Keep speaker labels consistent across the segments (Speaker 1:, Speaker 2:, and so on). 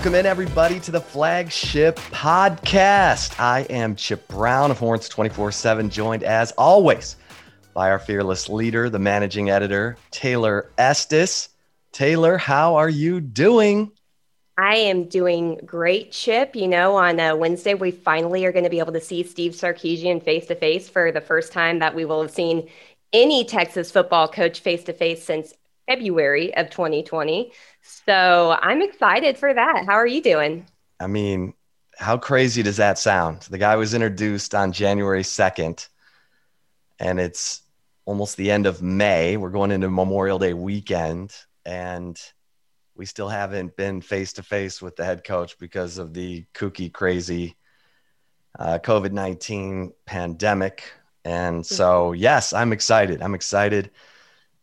Speaker 1: Welcome in, everybody, to the flagship podcast. I am Chip Brown of Horns 24 7, joined as always by our fearless leader, the managing editor, Taylor Estes. Taylor, how are you doing?
Speaker 2: I am doing great, Chip. You know, on Wednesday, we finally are going to be able to see Steve Sarkisian face to face for the first time that we will have seen any Texas football coach face to face since February of 2020. So I'm excited for that. How are you doing?
Speaker 1: I mean, how crazy does that sound? The guy was introduced on January 2nd, and it's almost the end of May. We're going into Memorial Day weekend, and we still haven't been face to face with the head coach because of the kooky, crazy uh, COVID 19 pandemic. And so, yes, I'm excited. I'm excited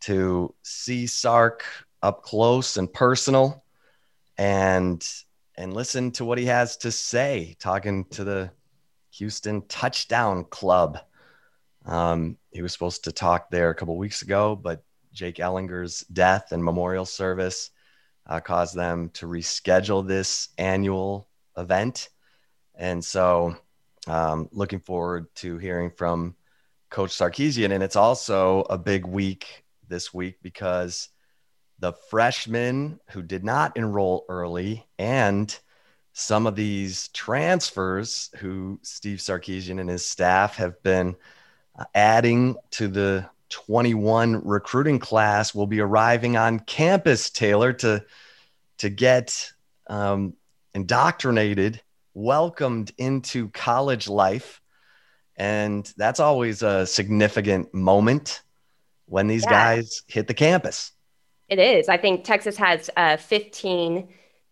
Speaker 1: to see Sark up close and personal and and listen to what he has to say talking to the Houston touchdown club. Um, he was supposed to talk there a couple weeks ago, but Jake Ehlinger's death and memorial service uh, caused them to reschedule this annual event. And so, um, looking forward to hearing from Coach Sarkisian. And it's also a big week this week because the freshmen who did not enroll early and some of these transfers who Steve Sarkisian and his staff have been uh, adding to the 21 recruiting class will be arriving on campus, Taylor, to, to get um, indoctrinated, welcomed into college life. And that's always a significant moment when these yeah. guys hit the campus.
Speaker 2: It is. I think Texas has uh, 15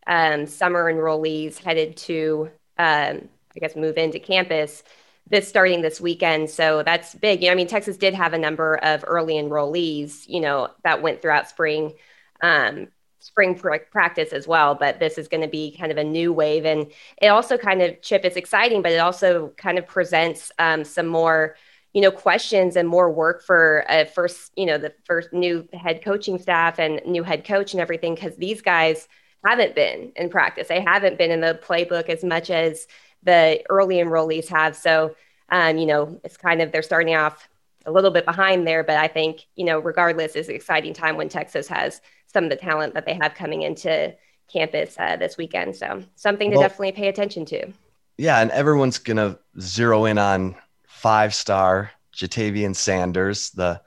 Speaker 2: um, summer enrollees headed to, um, I guess, move into campus this starting this weekend. So that's big. You know, I mean, Texas did have a number of early enrollees, you know, that went throughout spring. Um, spring pr- practice as well but this is going to be kind of a new wave and it also kind of chip it's exciting but it also kind of presents um, some more you know questions and more work for a first you know the first new head coaching staff and new head coach and everything because these guys haven't been in practice. They haven't been in the playbook as much as the early enrollees have. So um, you know it's kind of they're starting off a little bit behind there but i think you know regardless is an exciting time when texas has some of the talent that they have coming into campus uh, this weekend. So something to well, definitely pay attention to.
Speaker 1: Yeah and everyone's gonna zero in on five star Ja'Tavion Sanders, the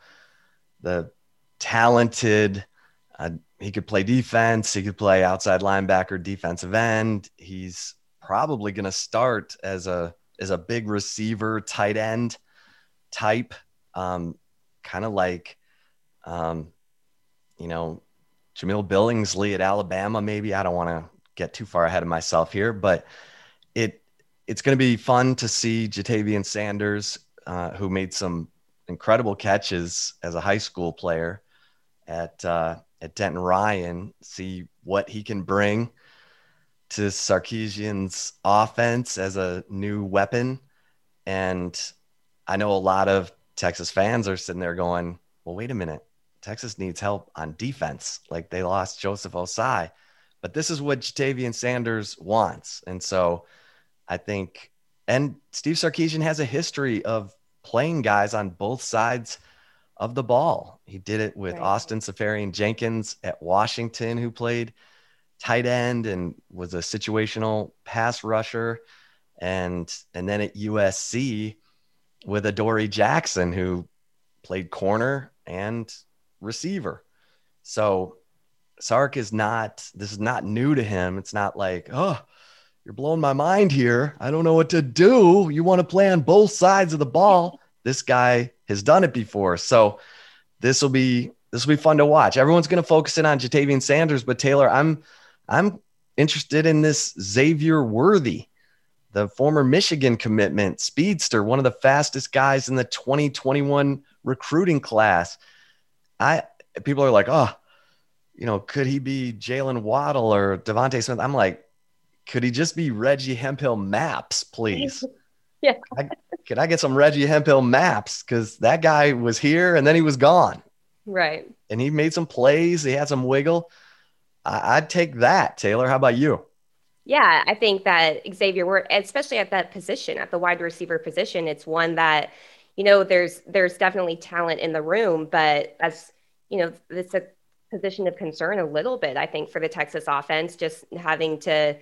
Speaker 1: the talented. Uh, he could play defense. He could play outside linebacker, defensive end. He's probably going to start as a as a big receiver, tight end type, um, kind of like, um, you know, Jahleel Billingsley at Alabama. Maybe I don't want to get too far ahead of myself here, but it it's going to be fun to see Ja'Tavion Sanders, uh, who made some incredible catches as a high school player at uh, at Denton Ryan, see what he can bring to Sarkisian's offense as a new weapon. And I know a lot of Texas fans are sitting there going, well, wait a minute. Texas needs help on defense. Like they lost Joseph Ossai. But this is what Ja'Tavion Sanders wants. And so I think, and Steve Sarkisian has a history of playing guys on both sides of the ball. He did it with right. Austin Seferian-Jenkins at Washington, who played tight end and was a situational pass rusher. And, and then at USC with Adoree Jackson, who played corner and receiver. So Sark is not, this is not new to him. It's not like, oh, you're blowing my mind here. I don't know what to do. You want to play on both sides of the ball. This guy has done it before. So this will be this will be fun to watch. Everyone's going to focus in on Ja'Tavion Sanders, but Taylor, I'm I'm interested in this Xavier Worthy, the former Michigan commitment, speedster, one of the fastest guys in the 2021 recruiting class. I people are like, oh, you know, could he be Jaylen Waddle or DeVonta Smith? I'm like, could he just be Reggie Hemphill-Mapps, please?
Speaker 2: yeah.
Speaker 1: I, could I get some Reggie Hemphill-Mapps? Because that guy was here and then he was gone.
Speaker 2: Right.
Speaker 1: And he made some plays. He had some wiggle. I, would take that. Taylor, how about you?
Speaker 2: Yeah, I think that Xavier, we're especially at that position, at the wide receiver position, it's one that, you know, there's there's definitely talent in the room, but as you know, it's a position of concern a little bit, I think, for the Texas offense, just having to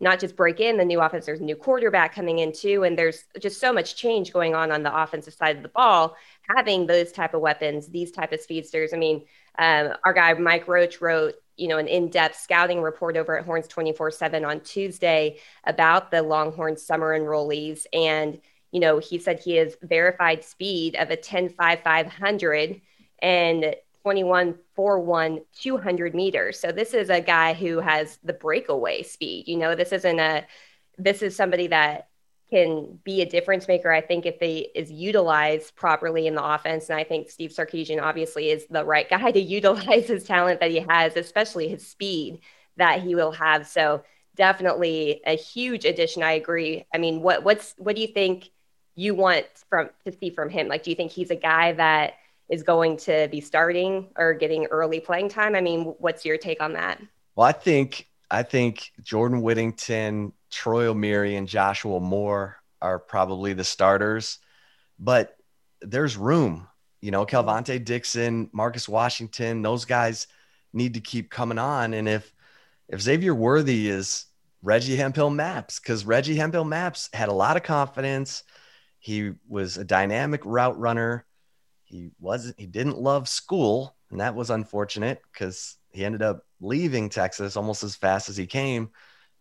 Speaker 2: not just break in the new offense, there's a new quarterback coming in too, and there's just so much change going on on the offensive side of the ball. Having those type of weapons, these type of speedsters. I mean, um, our guy Mike Roach wrote you know, an in-depth scouting report over at Horns 24/7 on Tuesday about the Longhorn summer enrollees and you know, he said he has verified speed of a 10.5500 and 21.41 200 meters. So this is a guy who has the breakaway speed. You know, this isn't a this is somebody that can be a difference maker. I think if they is utilized properly in the offense, and I think Steve Sarkisian obviously is the right guy to utilize his talent that he has, especially his speed that he will have. So definitely a huge addition. I agree. I mean, what what's what do you think you want from to see from him? Like, do you think he's a guy that is going to be starting or getting early playing time? I mean, what's your take on that?
Speaker 1: Well, I think I think Jordan Whittington Troy Omeire and Joshua Moore are probably the starters, but there's room. You know, Kelvontay Dixon, Marcus Washington, those guys need to keep coming on. And if if Xavier Worthy is Reggie Hemphill-Mapps, because Reggie Hemphill-Mapps had a lot of confidence. He was a dynamic route runner. He wasn't he didn't love school, and that was unfortunate because he ended up leaving Texas almost as fast as he came.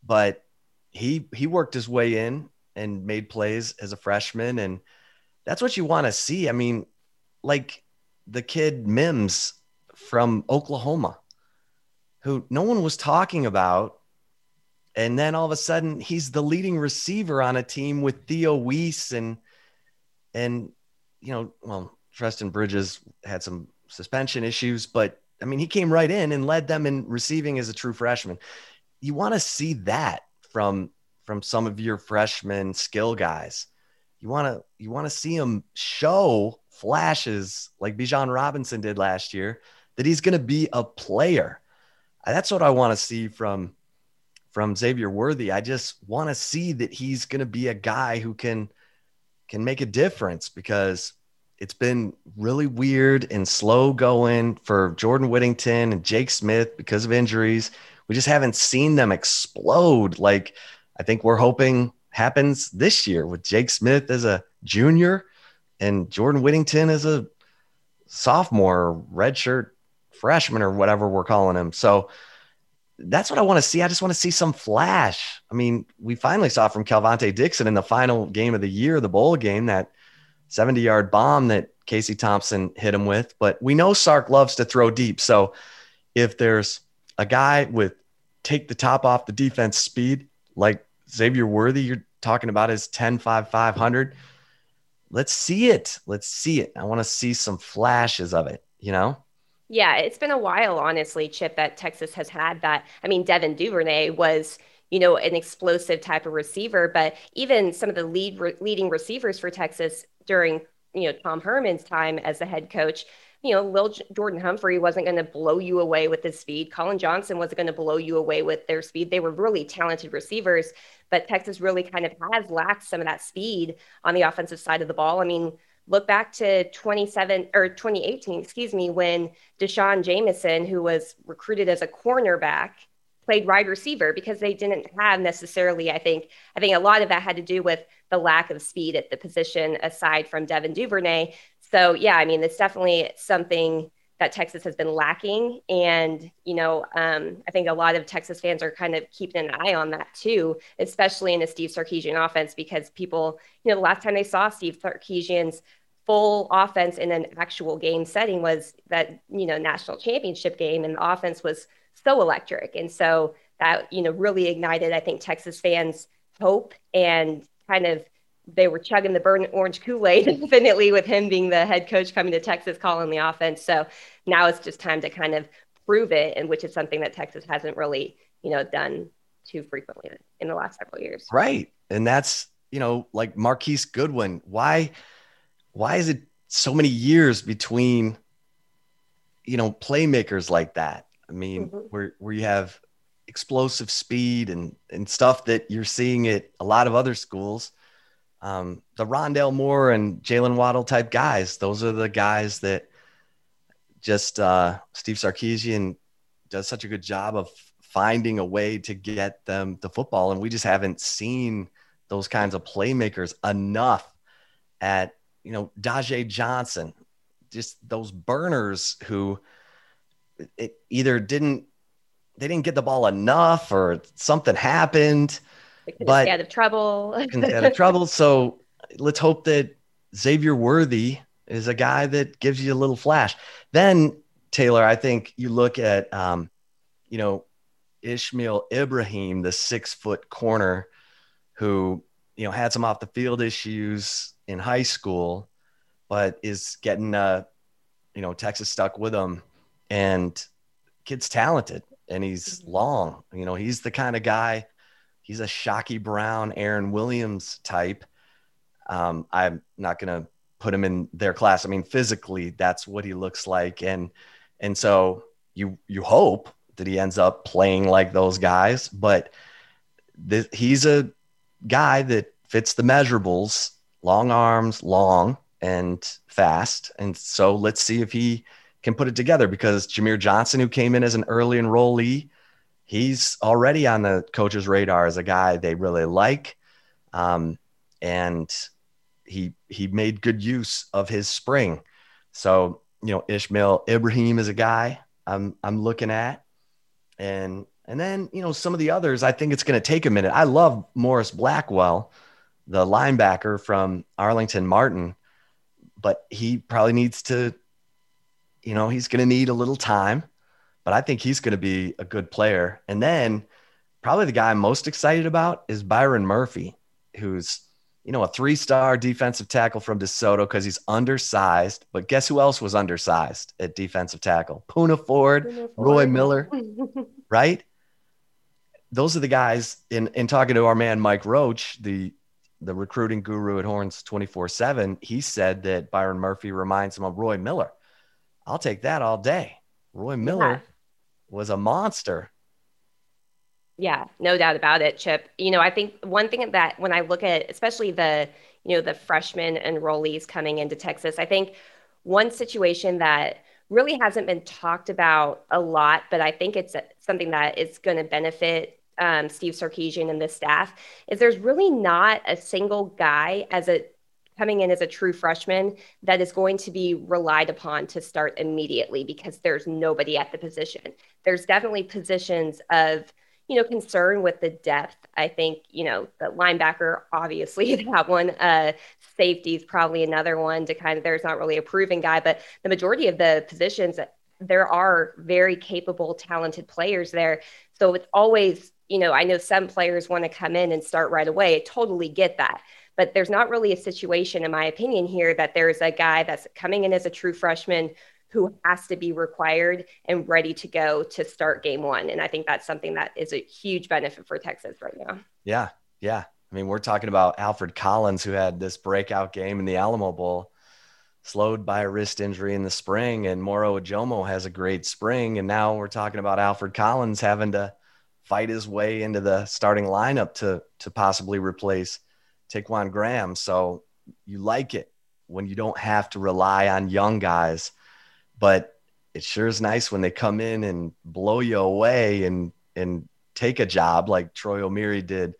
Speaker 1: But he he worked his way in and made plays as a freshman and that's what you want to see. I mean, like the kid Mims from Oklahoma who no one was talking about and then all of a sudden he's the leading receiver on a team with Theo Wease and and you know, well, Trejan Bridges had some suspension issues, but I mean, he came right in and led them in receiving as a true freshman. You want to see that from from some of your freshman skill guys. You want to you want to see him show flashes like Bijan Robinson did last year that he's going to be a player. That's what I want to see from from Xavier Worthy. I just want to see that he's going to be a guy who can can make a difference because it's been really weird and slow going for Jordan Whittington and Jake Smith because of injuries we just haven't seen them explode like I think we're hoping happens this year with Jake Smith as a junior and Jordan Whittington as a sophomore, redshirt freshman, or whatever we're calling him. So that's what I want to see. I just want to see some flash. I mean, we finally saw from Kelvontay Dixon in the final game of the year, the bowl game, that 70 yard bomb that Casey Thompson hit him with. But we know Sark loves to throw deep. So if there's a guy with take the top off the defense speed, like Xavier Worthy, you're talking about his 10 5 500. Let's see it. Let's see it. I want to see some flashes of it, you know?
Speaker 2: Yeah, it's been a while, honestly, Chip, that Texas has had that. I mean, Devin Duvernay was, you know, an explosive type of receiver, but even some of the lead re- leading receivers for Texas during, you know, Tom Herman's time as the head coach, you know, Lil Jordan Humphrey wasn't going to blow you away with his speed. Collin Johnson wasn't going to blow you away with their speed. They were really talented receivers, but Texas really kind of has lacked some of that speed on the offensive side of the ball. I mean, look back to 27 or 2018, excuse me, when D'Shawn Jamison, who was recruited as a cornerback, played wide receiver because they didn't have necessarily, I think, I think a lot of that had to do with the lack of speed at the position aside from Devin Duvernay. So yeah, I mean, it's definitely something that Texas has been lacking. And, you know, um, I think a lot of Texas fans are kind of keeping an eye on that too, especially in a Steve Sarkisian offense, because people, you know, the last time they saw Steve Sarkisian's full offense in an actual game setting was that, you know, national championship game and the offense was so electric. And so that, you know, really ignited, I think, Texas fans' hope and kind of they were chugging the burnt orange Kool-Aid infinitely with him being the head coach coming to Texas calling the offense. So now it's just time to kind of prove it, and which is something that Texas hasn't really, you know, done too frequently in the last several years.
Speaker 1: Right. And that's, you know, like Marquise Goodwin. Why why is it so many years between you know playmakers like that? I mean, mm-hmm. where where you have explosive speed and and stuff that you're seeing at a lot of other schools. Um, the Rondale Moore and Jaylen Waddle type guys, those are the guys that just uh, Steve Sarkisian does such a good job of finding a way to get them the football, and we just haven't seen those kinds of playmakers enough at you know Daje Johnson, just those burners who it either didn't they didn't get the ball enough or something happened.
Speaker 2: But out of trouble.
Speaker 1: out of trouble. So let's hope that Xavier Worthy is a guy that gives you a little flash. Then Taylor, I think you look at um, you know, Ishmael Ibraheem, the six foot corner who, you know, had some off the field issues in high school, but is getting uh, you know, Texas stuck with him and kid's talented and he's mm-hmm. long. You know, he's the kind of guy, he's a Chykie Brown, Aaron Williams type. Um, I'm not going to put him in their class. I mean, physically, that's what he looks like. And, and so you, you hope that he ends up playing like those guys, but th- he's a guy that fits the measurables, long arms, long and fast. And so let's see if he can put it together because Jamier Johnson, who came in as an early enrollee, he's already on the coach's radar as a guy they really like. Um, and he he made good use of his spring. So, you know, Ishmael Ibraheem is a guy I'm I'm looking at. And and then, you know, some of the others, I think it's going to take a minute. I love Morice Blackwell, the linebacker from Arlington Martin, but he probably needs to you know, he's going to need a little time, but I think he's going to be a good player. And then probably the guy I'm most excited about is Byron Murphy, who's, you know, a three star defensive tackle from DeSoto because he's undersized. But guess who else was undersized at defensive tackle? Poona Ford, Poona Ford. Roy Miller, right? Those are the guys in, in talking to our man Mike Roach, the the recruiting guru at Horns 24 7, he said that Byron Murphy reminds him of Roy Miller. I'll take that all day. Roy Miller yeah. was a monster.
Speaker 2: Yeah, no doubt about it, Chip. You know, I think one thing that when I look at especially the, you know, the freshmen enrollees coming into Texas, I think one situation that really hasn't been talked about a lot, but I think it's something that is going to benefit um, Steve Sarkisian and the staff is there's really not a single guy as a coming in as a true freshman that is going to be relied upon to start immediately because there's nobody at the position. There's definitely positions of, you know, concern with the depth. I think, you know, the linebacker, obviously, that one. Uh, safety is probably another one to kind of, there's not really a proven guy, but the majority of the positions, there are very capable, talented players there. So it's always, you know, I know some players want to come in and start right away. I totally get that. But there's not really a situation, in my opinion, here that there's a guy that's coming in as a true freshman who has to be required and ready to go to start game one. And I think that's something that is a huge benefit for Texas right now.
Speaker 1: Yeah. Yeah. I mean, we're talking about Alfred Collins, who had this breakout game in the Alamo Bowl, slowed by a wrist injury in the spring, and Moro Ojomo has a great spring. And now we're talking about Alfred Collins having to fight his way into the starting lineup to to possibly replace Ta'Quon Graham. So you like it when you don't have to rely on young guys, but it sure is nice when they come in and blow you away and and take a job like Troy Omeire did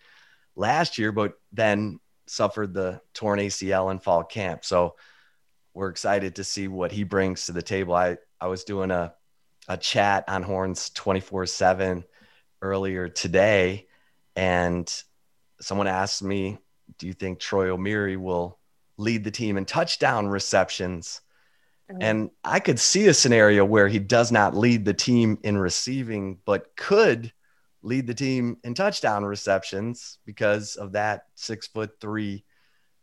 Speaker 1: last year, but then suffered the torn ACL in fall camp. So we're excited to see what he brings to the table. I, I was doing a, a chat on Horns 24 7 earlier today, and someone asked me do you think Troy Omeire will lead the team in touchdown receptions? Uh-huh. And I could see a scenario where he does not lead the team in receiving, but could lead the team in touchdown receptions because of that six foot three,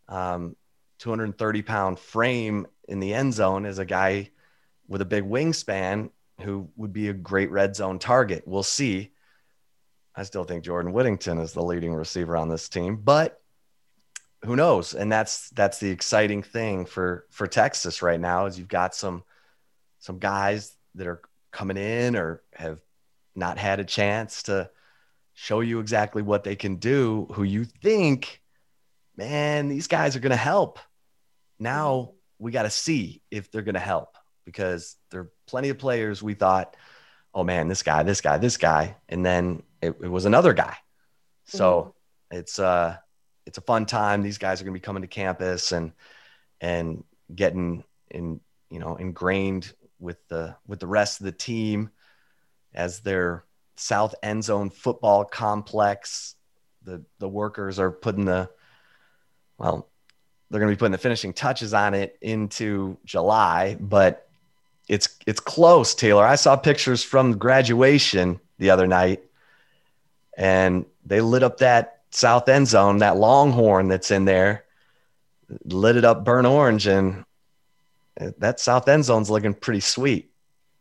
Speaker 1: um, 230 pound frame in the end zone as a guy with a big wingspan who would be a great red zone target. We'll see. I still think Jordan Whittington is the leading receiver on this team, but who knows? And that's that's the exciting thing for for Texas right now is you've got some some guys that are coming in or have not had a chance to show you exactly what they can do, who you think, man, these guys are going to help. Now we got to see if they're going to help because there are plenty of players we thought, oh man, this guy, this guy, this guy. And then it, it was another guy. So mm-hmm. it's, uh, it's a fun time. These guys are going to be coming to campus and, and getting in, you know, ingrained with the, with the rest of the team as their south end zone football complex. The, the workers are putting the, well, they're going to be putting the finishing touches on it into July, but it's it's close, Taylor. I saw pictures from graduation the other night, and they lit up that south end zone, that longhorn that's in there, lit it up burnt orange, and that south end zone's looking pretty sweet.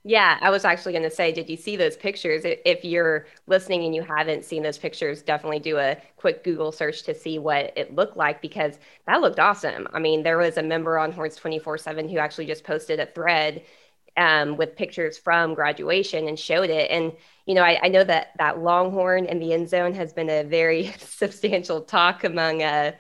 Speaker 2: Yeah, I was actually going to say, did you see those pictures? If you're listening and you haven't seen those pictures, definitely do a quick Google search to see what it looked like because that looked awesome. I mean, there was a member on Horns 24 7 who actually just posted a thread um, with pictures from graduation and showed it. And, you know, I, I, know that that Longhorn in the end zone has been a very substantial talk among uh,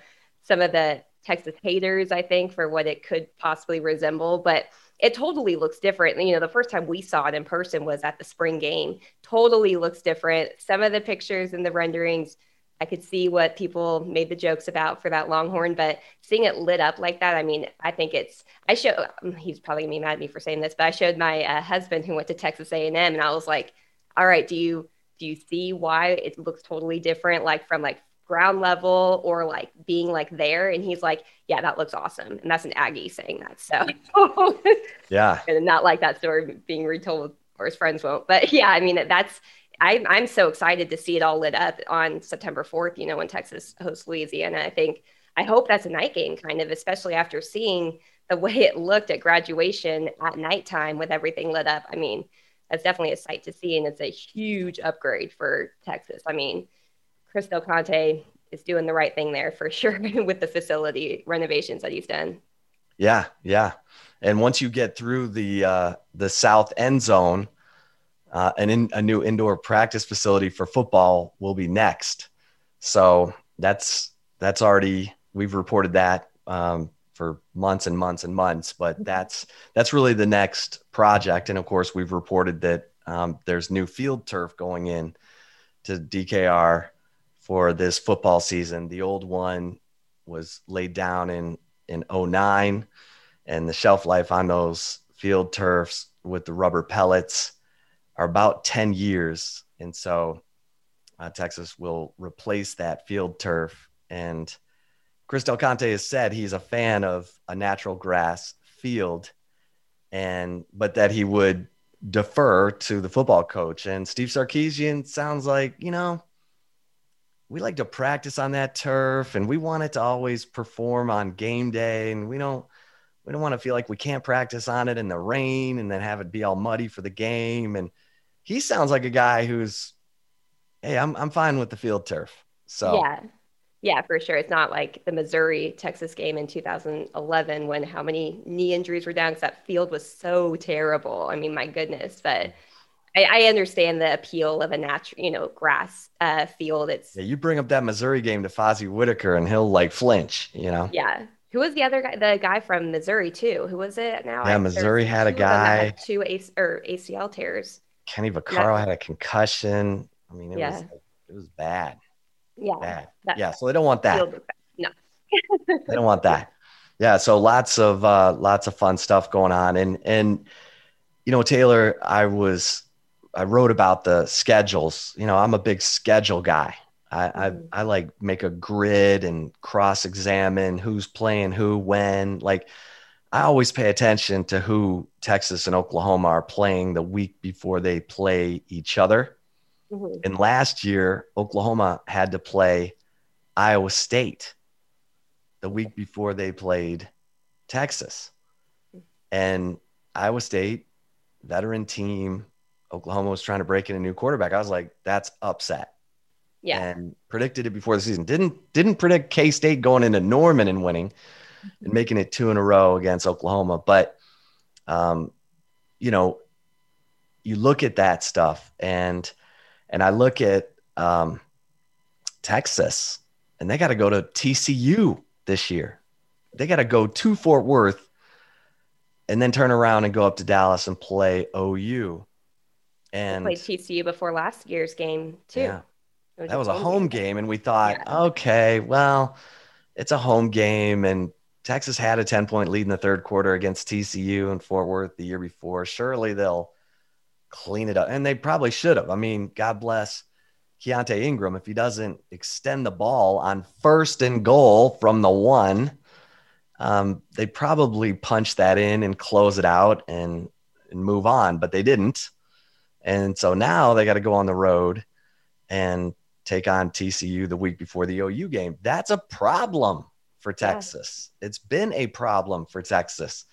Speaker 2: some of the Texas haters, I think, for what it could possibly resemble. But it totally looks different. You know, the first time we saw it in person was at the spring game. Totally looks different. Some of the pictures and the renderings, I could see what people made the jokes about for that Longhorn, but seeing it lit up like that, I mean, I think it's. I show. Um, he's probably gonna be mad at me for saying this, but I showed my uh, husband who went to Texas A&M, and I was like, "All right, do you do you see why it looks totally different, like from like ground level or like being like there and he's like yeah that looks awesome and that's an aggie saying that so
Speaker 1: yeah
Speaker 2: and not like that story being retold or his friends won't but yeah i mean that's I, i'm so excited to see it all lit up on september 4th you know when texas hosts louisiana i think i hope that's a night game kind of especially after seeing the way it looked at graduation at nighttime with everything lit up i mean that's definitely a sight to see and it's a huge upgrade for texas i mean Chris Del Conte is doing the right thing there for sure with the facility renovations that he's done.
Speaker 1: Yeah, yeah. And once you get through the uh, the south end zone, uh, an in, a new indoor practice facility for football will be next. So that's that's already we've reported that um, for months and months and months. But mm-hmm. that's that's really the next project. And of course, we've reported that um, there's new field turf going in to DKR for this football season. The old one was laid down in in 09 and the shelf life on those field turfs with the rubber pellets are about 10 years. And so uh, texas will replace that field turf. And chris del conte has said he's a fan of a natural grass field and but that he would defer to the football coach. And steve sarkisian sounds like you know we like to practice on that turf and we want it to always perform on game day. And we don't we don't want to feel like we can't practice on it in the rain and then have it be all muddy for the game. And he sounds like a guy who's hey i'm i'm fine with the field turf so
Speaker 2: yeah yeah for sure it's not like the missouri texas game in 2011 when how many knee injuries were down because that field was so terrible i mean my goodness but I, I understand the appeal of a natural, you know, grass uh, field. It's
Speaker 1: yeah. You bring up that Missouri game to Fozzie Whitaker, and he'll like flinch. You know.
Speaker 2: Yeah. Who was the other guy? The guy from Missouri too. Who was it now?
Speaker 1: Yeah, Missouri had a guy. Had
Speaker 2: two AC, or ACL tears.
Speaker 1: Kenny Vaccaro had a concussion. I mean, it yeah. was it was bad.
Speaker 2: Yeah.
Speaker 1: Bad. Yeah. So they don't want that.
Speaker 2: No.
Speaker 1: they don't want that. Yeah. So lots of uh, lots of fun stuff going on, and and you know, Taylor, I was I wrote about the schedules. You know, I'm a big schedule guy. I, mm-hmm. I, I like make a grid and cross examine who's playing who when. Like, I always pay attention to who Texas and Oklahoma are playing the week before they play each other. Mm-hmm. And last year, Oklahoma had to play Iowa State the week before they played Texas. And Iowa State, veteran team, Oklahoma was trying to break in a new quarterback. I was like, that's upset.
Speaker 2: Yeah.
Speaker 1: And predicted it before the season. Didn't didn't predict K State going into Norman and winning and making it two in a row against Oklahoma. But um, you know, you look at that stuff and and I look at um, Texas, and they got to go to TCU this year. They got to go to Fort Worth and then turn around and go up to Dallas and play OU. And
Speaker 2: played TCU before last year's game too. Yeah,
Speaker 1: was that was a home game. game, and we thought, yeah. okay, well, it's a home game, and Texas had a ten point lead in the third quarter against TCU and Fort Worth the year before. Surely they'll clean it up, and they probably should have. I mean, God bless Keaontay Ingram if he doesn't extend the ball on first and goal from the one. Um, they probably punch that in and close it out and, and move on, but they didn't. And so now they got to go on the road and take on TCU the week before the OU game. That's a problem for Texas. Yeah. It's been a problem for Texas.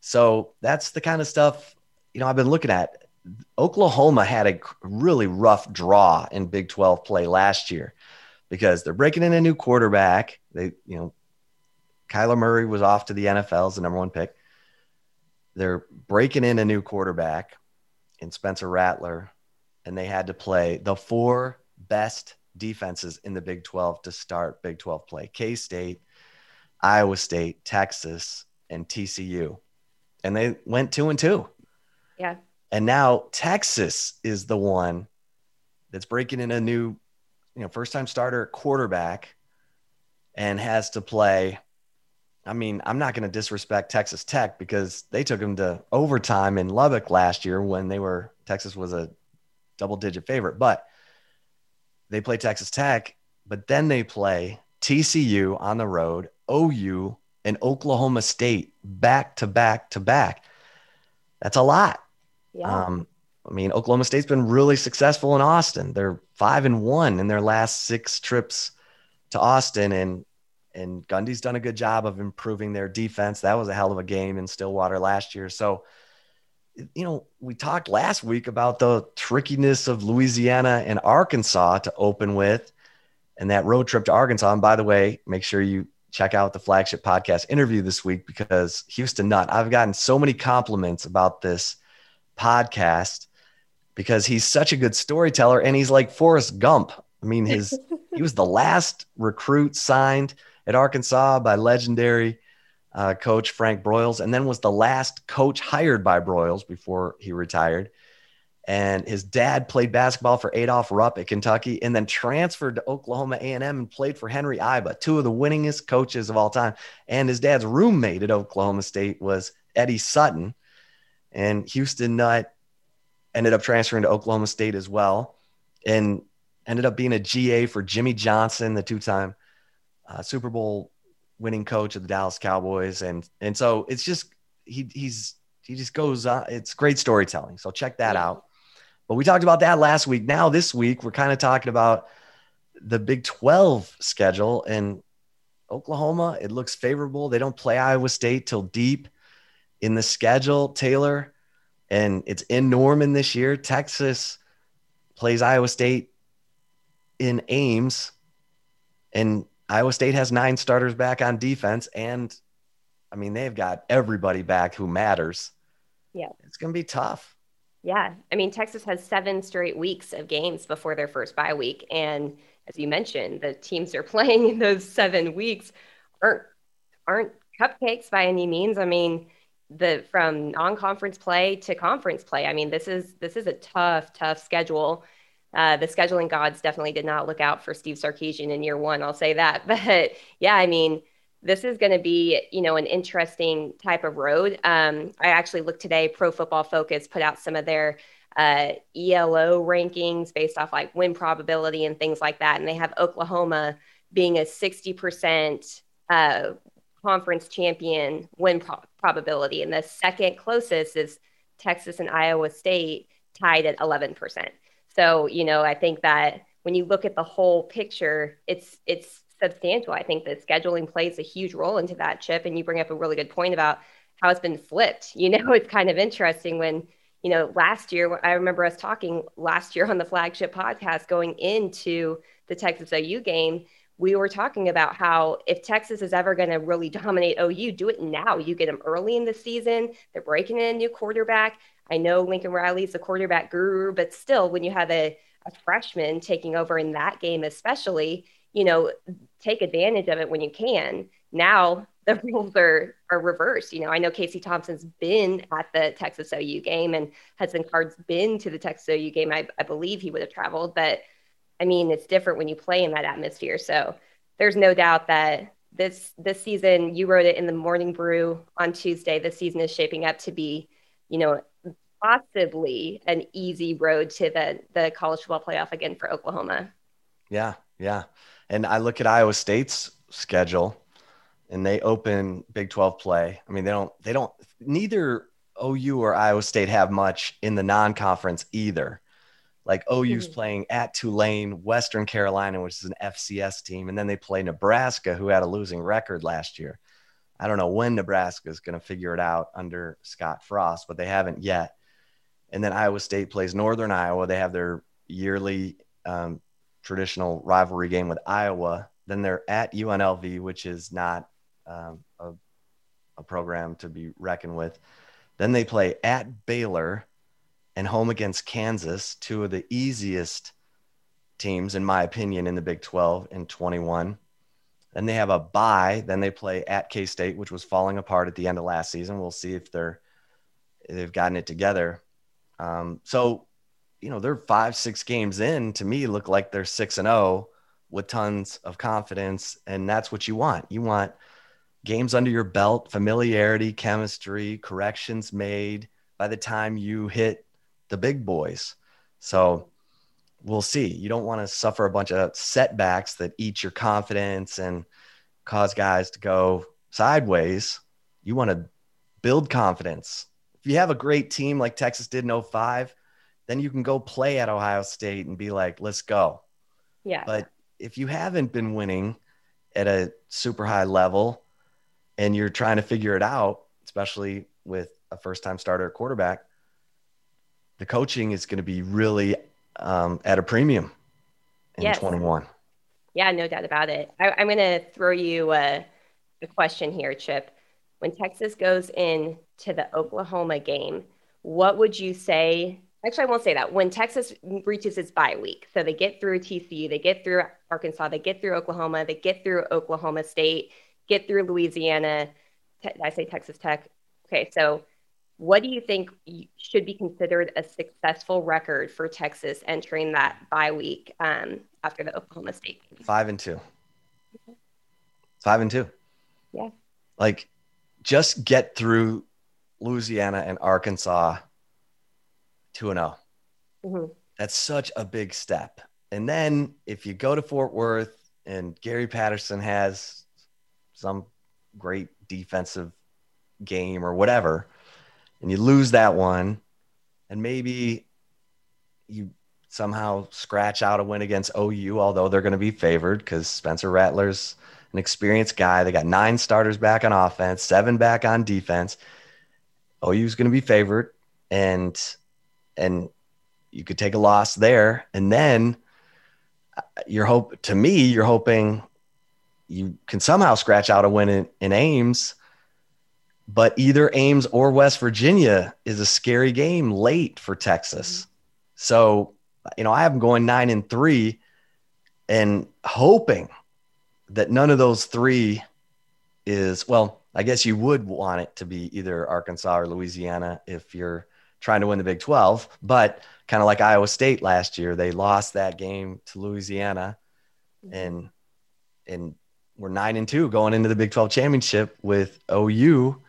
Speaker 1: So that's the kind of stuff, you know, I've been looking at. Oklahoma had a really rough draw in Big 12 play last year because they're breaking in a new quarterback. They, you know, Kyler Murray was off to the NFL as the number one pick. They're breaking in a new quarterback in Spencer Rattler, and they had to play the four best defenses in the Big 12 to start Big 12 play K State, Iowa State, Texas, and TCU. And they went two and two.
Speaker 2: Yeah.
Speaker 1: And now Texas is the one that's breaking in a new, you know, first time starter quarterback and has to play I mean, I'm not going to disrespect Texas Tech because they took them to overtime in Lubbock last year when they were Texas was a double digit favorite, but they play Texas Tech, but then they play TCU on the road, OU, and Oklahoma State back to back to back. That's a lot. Yeah. Um, I mean, Oklahoma State's been really successful in Austin. They're five and one in their last six trips to Austin, and and Gundy's done a good job of improving their defense. That was a hell of a game in Stillwater last year. So, you know, we talked last week about the trickiness of Louisiana and Arkansas to open with and that road trip to Arkansas. And by the way, make sure you check out the flagship podcast interview this week because Houston Nutt, I've gotten so many compliments about this podcast because he's such a good storyteller and he's like Forrest Gump. I mean, his he was the last recruit signed at Arkansas by legendary uh, coach Frank Broyles, and then was the last coach hired by Broyles before he retired. And his dad played basketball for Adolph Rupp at Kentucky, and then transferred to Oklahoma A&M and played for Henry Iba, two of the winningest coaches of all time. And his dad's roommate at Oklahoma State was Eddie Sutton, and Houston Nutt ended up transferring to Oklahoma State as well, and ended up being a GA for Jimmy Johnson, the two-time uh, Super Bowl winning coach of the Dallas Cowboys, and and so it's just he he's he just goes on. It's great storytelling. So check that out. But we talked about that last week. Now this week we're kind of talking about the Big 12 schedule and Oklahoma. It looks favorable. They don't play Iowa State till deep in the schedule, Taylor, and it's in Norman this year. Texas plays Iowa State in Ames, and Iowa State has nine starters back on defense, and I mean they've got everybody back who matters.
Speaker 2: Yeah,
Speaker 1: it's going to be tough.
Speaker 2: Yeah, I mean Texas has seven straight weeks of games before their first bye week, and as you mentioned, the teams they're playing in those seven weeks aren't aren't cupcakes by any means. I mean, the from non-conference play to conference play. I mean, this is this is a tough, tough schedule. Uh, the scheduling gods definitely did not look out for Steve Sarkisian in year one. I'll say that. But yeah, I mean, this is going to be, you know, an interesting type of road. Um, I actually looked today. Pro Football Focus put out some of their uh, ELO rankings based off like win probability and things like that, and they have Oklahoma being a sixty percent uh, conference champion win pro- probability, and the second closest is Texas and Iowa State tied at eleven percent. So, you know, I think that when you look at the whole picture, it's it's substantial. I think that scheduling plays a huge role into that chip. And you bring up a really good point about how it's been flipped. You know, it's kind of interesting when, you know, last year, I remember us talking last year on the flagship podcast going into the Texas OU game. We were talking about how if Texas is ever going to really dominate OU, do it now. You get them early in the season. They're breaking in a new quarterback. I know Lincoln Riley's the quarterback guru, but still, when you have a, a freshman taking over in that game, especially, you know, take advantage of it when you can. Now the rules are are reversed. You know, I know Casey Thompson's been at the Texas OU game and Hudson Card's been to the Texas OU game. I, I believe he would have traveled, but I mean, it's different when you play in that atmosphere. So there's no doubt that this this season, you wrote it in the Morning Brew on Tuesday. The season is shaping up to be, you know, possibly an easy road to the the college football playoff again for Oklahoma.
Speaker 1: Yeah, yeah. And I look at Iowa State's schedule and they open Big 12 play. I mean, they don't they don't neither OU or Iowa State have much in the non-conference either. Like OU's mm-hmm. playing at Tulane, Western Carolina, which is an FCS team, and then they play Nebraska, who had a losing record last year. I don't know when Nebraska is going to figure it out under Scott Frost, but they haven't yet. And then Iowa State plays Northern Iowa. They have their yearly um, traditional rivalry game with Iowa. Then they're at UNLV, which is not um, a, a program to be reckoned with. Then they play at Baylor and home against Kansas, two of the easiest teams, in my opinion, in the Big 12 in 21. Then they have a bye. Then they play at K State, which was falling apart at the end of last season. We'll see if they're they've gotten it together. Um, so, you know, they're five, six games in. To me, look like they're six and oh with tons of confidence, and that's what you want. You want games under your belt, familiarity, chemistry, corrections made by the time you hit the big boys. So we'll see. You don't want to suffer a bunch of setbacks that eat your confidence and cause guys to go sideways. You want to build confidence. If you have a great team like Texas did in 05, then you can go play at Ohio State and be like, let's go.
Speaker 2: Yeah.
Speaker 1: But if you haven't been winning at a super high level and you're trying to figure it out, especially with a first time starter quarterback, the coaching is going to be really um, at a premium in yes. 21.
Speaker 2: Yeah, no doubt about it. I, am going to throw you a, a question here, Chip. When Texas goes in to the Oklahoma game, what would you say? Actually, I won't say that. When Texas reaches its bye week, so they get through TCU, they get through Arkansas, they get through Oklahoma, they get through Oklahoma State, get through Louisiana. Te- I say Texas Tech. Okay, so what do you think should be considered a successful record for Texas entering that bye week um, after the Oklahoma State
Speaker 1: game? Five and two. Five and two.
Speaker 2: Yeah.
Speaker 1: Like, just get through Louisiana and Arkansas two and 0 mm-hmm. That's such a big step. And then if you go to Fort Worth and Gary Patterson has some great defensive game or whatever, and you lose that one, and maybe you somehow scratch out a win against OU, although they're going to be favored because Spencer Rattler's an experienced guy. They got nine starters back on offense, seven back on defense. OU's going to be favored, and and you could take a loss there, and then uh, you're hope to me you're hoping you can somehow scratch out a win in, in Ames but either Ames or West Virginia is a scary game late for Texas. Mm-hmm. So, you know, I have them going nine and three and hoping that none of those three is, well, I guess you would want it to be either Arkansas or Louisiana if you're trying to win the Big 12. But kind of like Iowa State last year, they lost that game to Louisiana mm-hmm. and, and we're nine and two going into the Big 12 championship with OU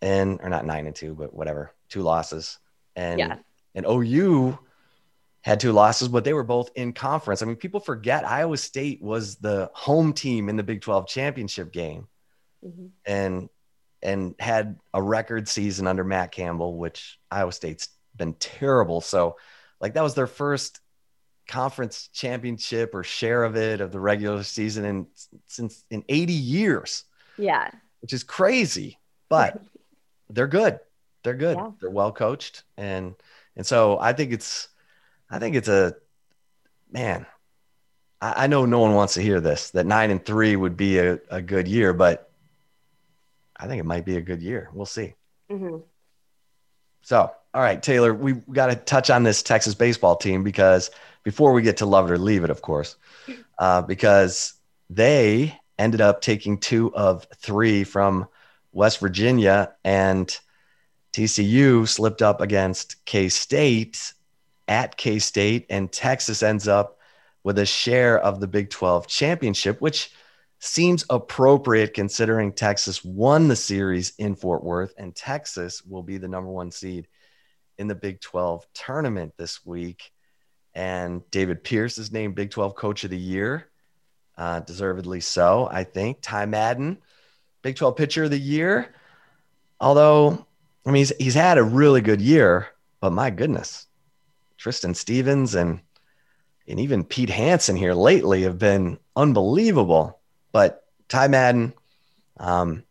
Speaker 1: and or not nine and two, but whatever, two losses. And yeah. and OU had two losses, but they were both in conference. I mean, people forget Iowa State was the home team in the Big 12 championship game mm-hmm. and and had a record season under Matt Campbell, which Iowa State's been terrible. So like that was their first conference championship or share of it of the regular season in since in 80 years.
Speaker 2: Yeah.
Speaker 1: Which is crazy. But they're good. They're good. Yeah. They're well coached, and and so I think it's, I think it's a, man. I, I know no one wants to hear this that nine and three would be a, a good year, but I think it might be a good year. We'll see.
Speaker 2: Mm-hmm.
Speaker 1: So, all right, Taylor, we got to touch on this Texas baseball team because before we get to love it or leave it, of course, uh, because they ended up taking two of three from West Virginia and TCU slipped up against K State at K State, and Texas ends up with a share of the Big 12 championship, which seems appropriate considering Texas won the series in Fort Worth, and Texas will be the number one seed in the Big 12 tournament this week. And David Pierce is named Big 12 Coach of the Year, uh, deservedly so, I think. Ty Madden, Big 12 Pitcher of the Year. Although, I mean, he's, he's had a really good year, but my goodness, Tristan Stevens and and even Pete Hansen here lately have been unbelievable. But Ty Madden, um,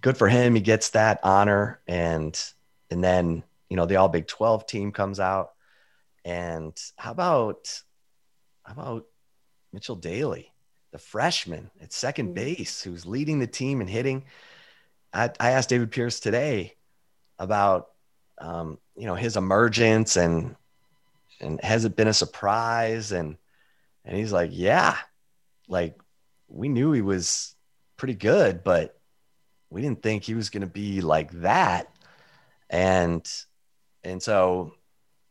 Speaker 1: good for him. He gets that honor, and and then you know the All Big Twelve team comes out, and how about how about Mitchell Daly, the freshman at second mm-hmm. base, who's leading the team and hitting. I, I asked David Pierce today about um, you know his emergence and and has it been a surprise and and he's like yeah like we knew he was pretty good but we didn't think he was going to be like that and and so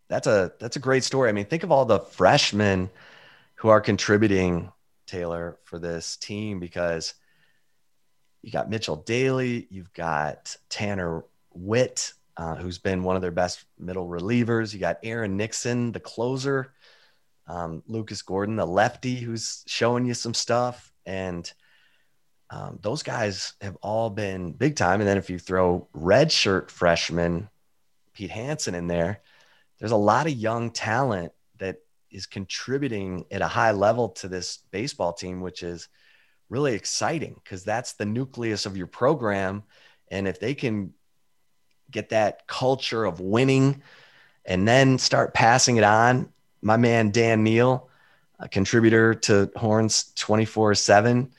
Speaker 1: that's a that's a great story i mean think of all the freshmen who are contributing taylor for this team because you got mitchell daly you've got tanner witt uh, who's been one of their best middle relievers. You got Aaron Nixon, the closer, um, Lucas Gordon, the lefty, who's showing you some stuff. And um, those guys have all been big time. And then if you throw redshirt freshman Pete Hansen in there, there's a lot of young talent that is contributing at a high level to this baseball team, which is really exciting because that's the nucleus of your program. And if they can get that culture of winning, and then start passing it on. My man, Dan Neal, a contributor to Horns 24 7,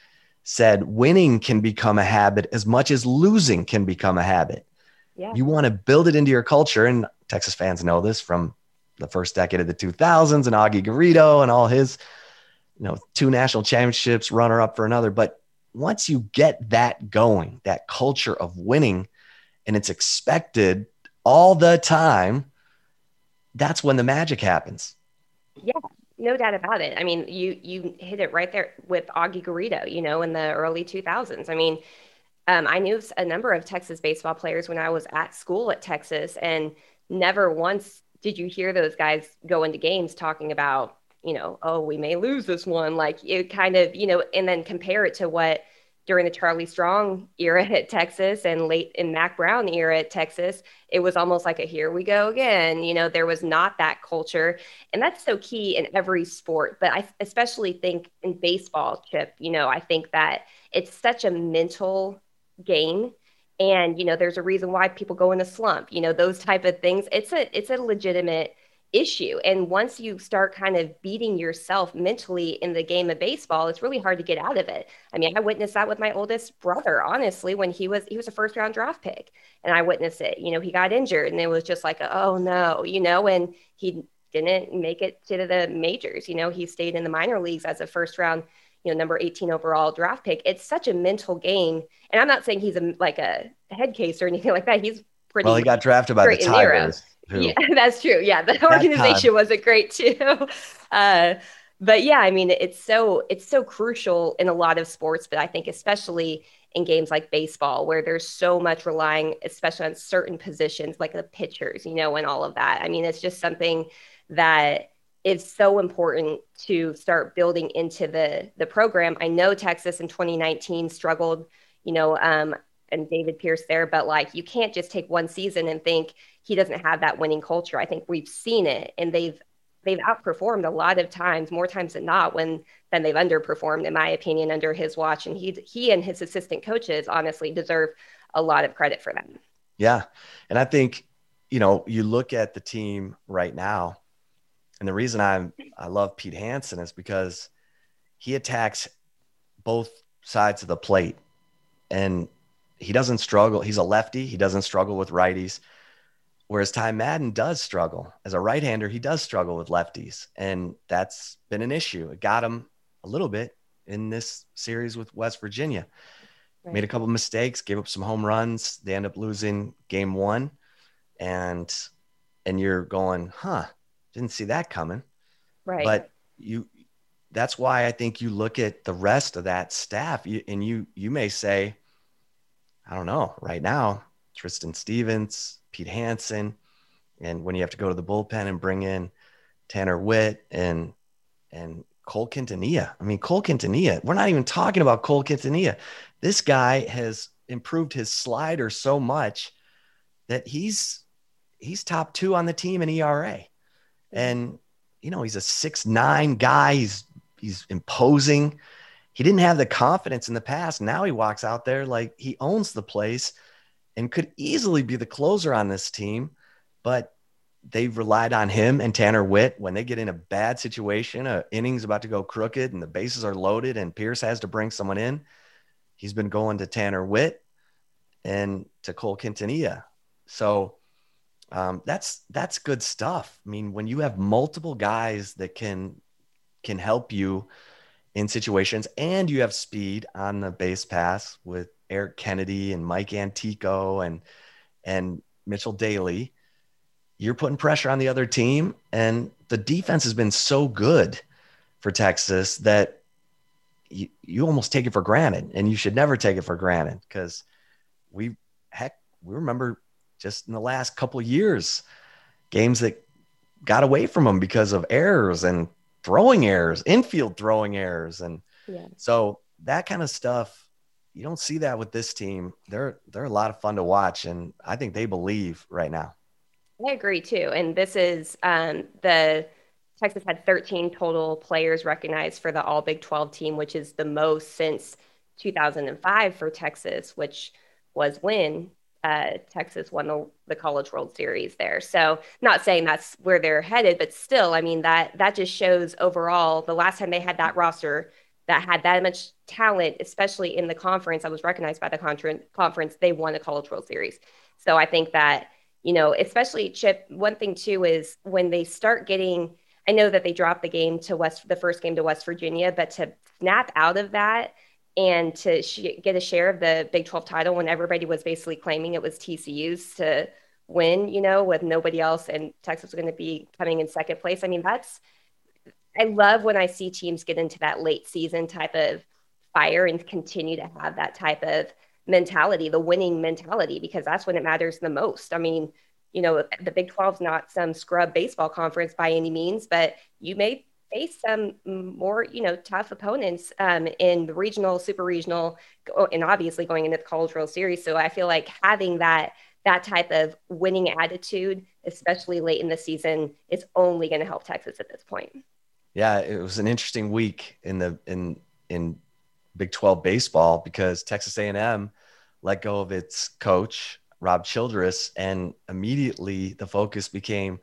Speaker 1: said winning can become a habit as much as losing can become a habit. Yeah. You want to build it into your culture. And Texas fans know this from the first decade of the 2000s and Augie Garrido and all his, you know, two national championships, runner up for another. But once you get that going, that culture of winning, and it's expected all the time, that's when the magic happens.
Speaker 2: Yeah, no doubt about it. I mean, you you hit it right there with Augie Garrido, you know, in the early 2000s. I mean, um, I knew a number of Texas baseball players when I was at school at Texas, and never once did you hear those guys go into games talking about, you know, oh, we may lose this one. Like it kind of, you know, and then compare it to what during the Charlie Strong era at Texas and late in Mack Brown era at Texas, it was almost like a here we go again. You know, there was not that culture. And that's so key in every sport. But I especially think in baseball, Chip, you know, I think that it's such a mental game and you know there's a reason why people go in a slump you know those type of things it's a it's a legitimate issue. And once you start kind of beating yourself mentally in the game of baseball, it's really hard to get out of it. I mean, I witnessed that with my oldest brother, honestly, when he was he was a first round draft pick. And I witnessed it. You know, he got injured and it was just like, oh no, you know, and he didn't make it to the majors. You know, he stayed in the minor leagues as a first round, you know, number 18 overall draft pick. It's such a mental game. And I'm not saying he's a like a head case or anything like that. He's pretty
Speaker 1: well, he got drafted by the Tigers.
Speaker 2: Yeah, that's true. Yeah, the organization wasn't great too. Uh, but yeah, I mean, it's so it's so crucial in a lot of sports, but I think especially in games like baseball, where there's so much relying, especially on certain positions like the pitchers, you know, and all of that. I mean, it's just something that is so important to start building into the the program. I know Texas in 2019 struggled, you know, um, and David Pierce there, but like you can't just take one season and think he doesn't have that winning culture. I think we've seen it and they've they've outperformed a lot of times, more times than not, when then they've underperformed, in my opinion, under his watch. And he he and his assistant coaches honestly deserve a lot of credit for them.
Speaker 1: Yeah. And I think, you know, you look at the team right now, and the reason I'm I love Pete Hansen is because he attacks both sides of the plate. And he doesn't struggle. He's a lefty. He doesn't struggle with righties. Whereas Ty Madden does struggle as a right hander, he does struggle with lefties. And that's been an issue. It got him a little bit in this series with West Virginia. Right. Made a couple mistakes, gave up some home runs. They end up losing game one. And and you're going, huh, didn't see that coming.
Speaker 2: Right.
Speaker 1: But you that's why I think you look at the rest of that staff and you you may say, I don't know, right now, Tristan Stevens, Pete Hansen, and when you have to go to the bullpen and bring in Tanner Witt and and Cole Quintanilla. I mean, Cole Quintanilla. We're not even talking about Cole Quintanilla. This guy has improved his slider so much that he's he's top two on the team in ERA, and you know he's a six nine guy. He's he's imposing. He didn't have the confidence in the past. Now he walks out there like he owns the place and could easily be the closer on this team, but they've relied on him and Tanner Witt when they get in a bad situation, a innings about to go crooked and the bases are loaded and Pierce has to bring someone in. He's been going to Tanner Witt and to Cole Quintanilla. So um, that's that's good stuff. I mean, when you have multiple guys that can can help you in situations and you have speed on the base pass with Eric Kennedy and Mike Antico and and Mitchell Daly, you're putting pressure on the other team. And the defense has been so good for Texas that you, you almost take it for granted. And you should never take it for granted because we heck, we remember just in the last couple years, games that got away from them because of errors and throwing errors, infield throwing errors. And yeah. so that kind of stuff you don't see that with this team. They're they're a lot of fun to watch, and I think they believe right now.
Speaker 2: I agree too. And this is um, the Texas had 13 total players recognized for the All Big 12 team, which is the most since 2005 for Texas, which was when uh, Texas won the, the College World Series there. So, not saying that's where they're headed, but still, I mean that that just shows overall. The last time they had that roster that had that much talent, especially in the conference that was recognized by the conference, they won the College World Series. So I think that, you know, especially Chip, one thing too is when they start getting, I know that they dropped the game to West, the first game to West Virginia, but to snap out of that and to sh- get a share of the Big 12 title when everybody was basically claiming it was TCU's to win, you know, with nobody else and Texas was going to be coming in second place. I mean, that's, I love when I see teams get into that late season type of fire and continue to have that type of mentality, the winning mentality, because that's when it matters the most. I mean, you know, the Big 12 is not some scrub baseball conference by any means, but you may face some more, you know, tough opponents um, in the regional, super regional, and obviously going into the College World Series. So I feel like having that that type of winning attitude, especially late in the season, is only going to help Texas at this point
Speaker 1: yeah, it was an interesting week in the in in Big 12 baseball because Texas A&M let go of its coach Rob Childress, and immediately the focus became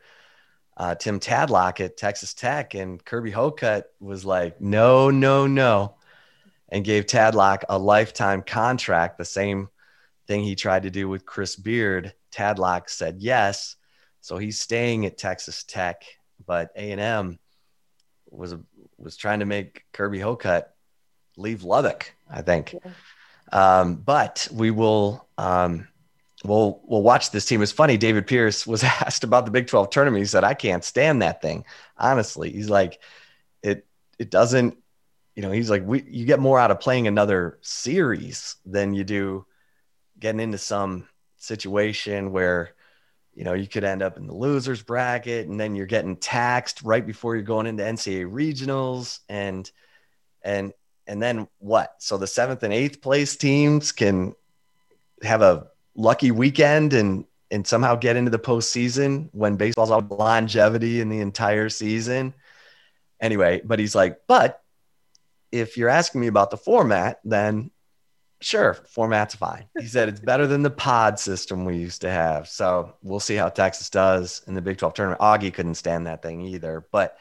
Speaker 1: uh, Tim Tadlock at Texas Tech, and Kirby Hocutt was like, "No, no, no," and gave Tadlock a lifetime contract, the same thing he tried to do with Chris Beard. Tadlock said yes, so he's staying at Texas Tech, but A&M was was trying to make Kirby Hocutt leave Lubbock, I think. Yeah. Um, but we will um, we'll we'll watch this team. It's funny. David Pierce was asked about the Big 12 tournament. He said, "I can't stand that thing." Honestly, he's like, it it doesn't. You know, he's like, we you get more out of playing another series than you do getting into some situation where you know, you could end up in the losers bracket and then you're getting taxed right before you're going into NCAA regionals and and and then what? So the seventh and eighth place teams can have a lucky weekend and and somehow get into the postseason when baseball's all longevity in the entire season. Anyway, but he's like, but if you're asking me about the format, then sure, format's fine. He said it's better than the pod system we used to have. So we'll see how Texas does in the Big 12 tournament. Augie couldn't stand that thing either, but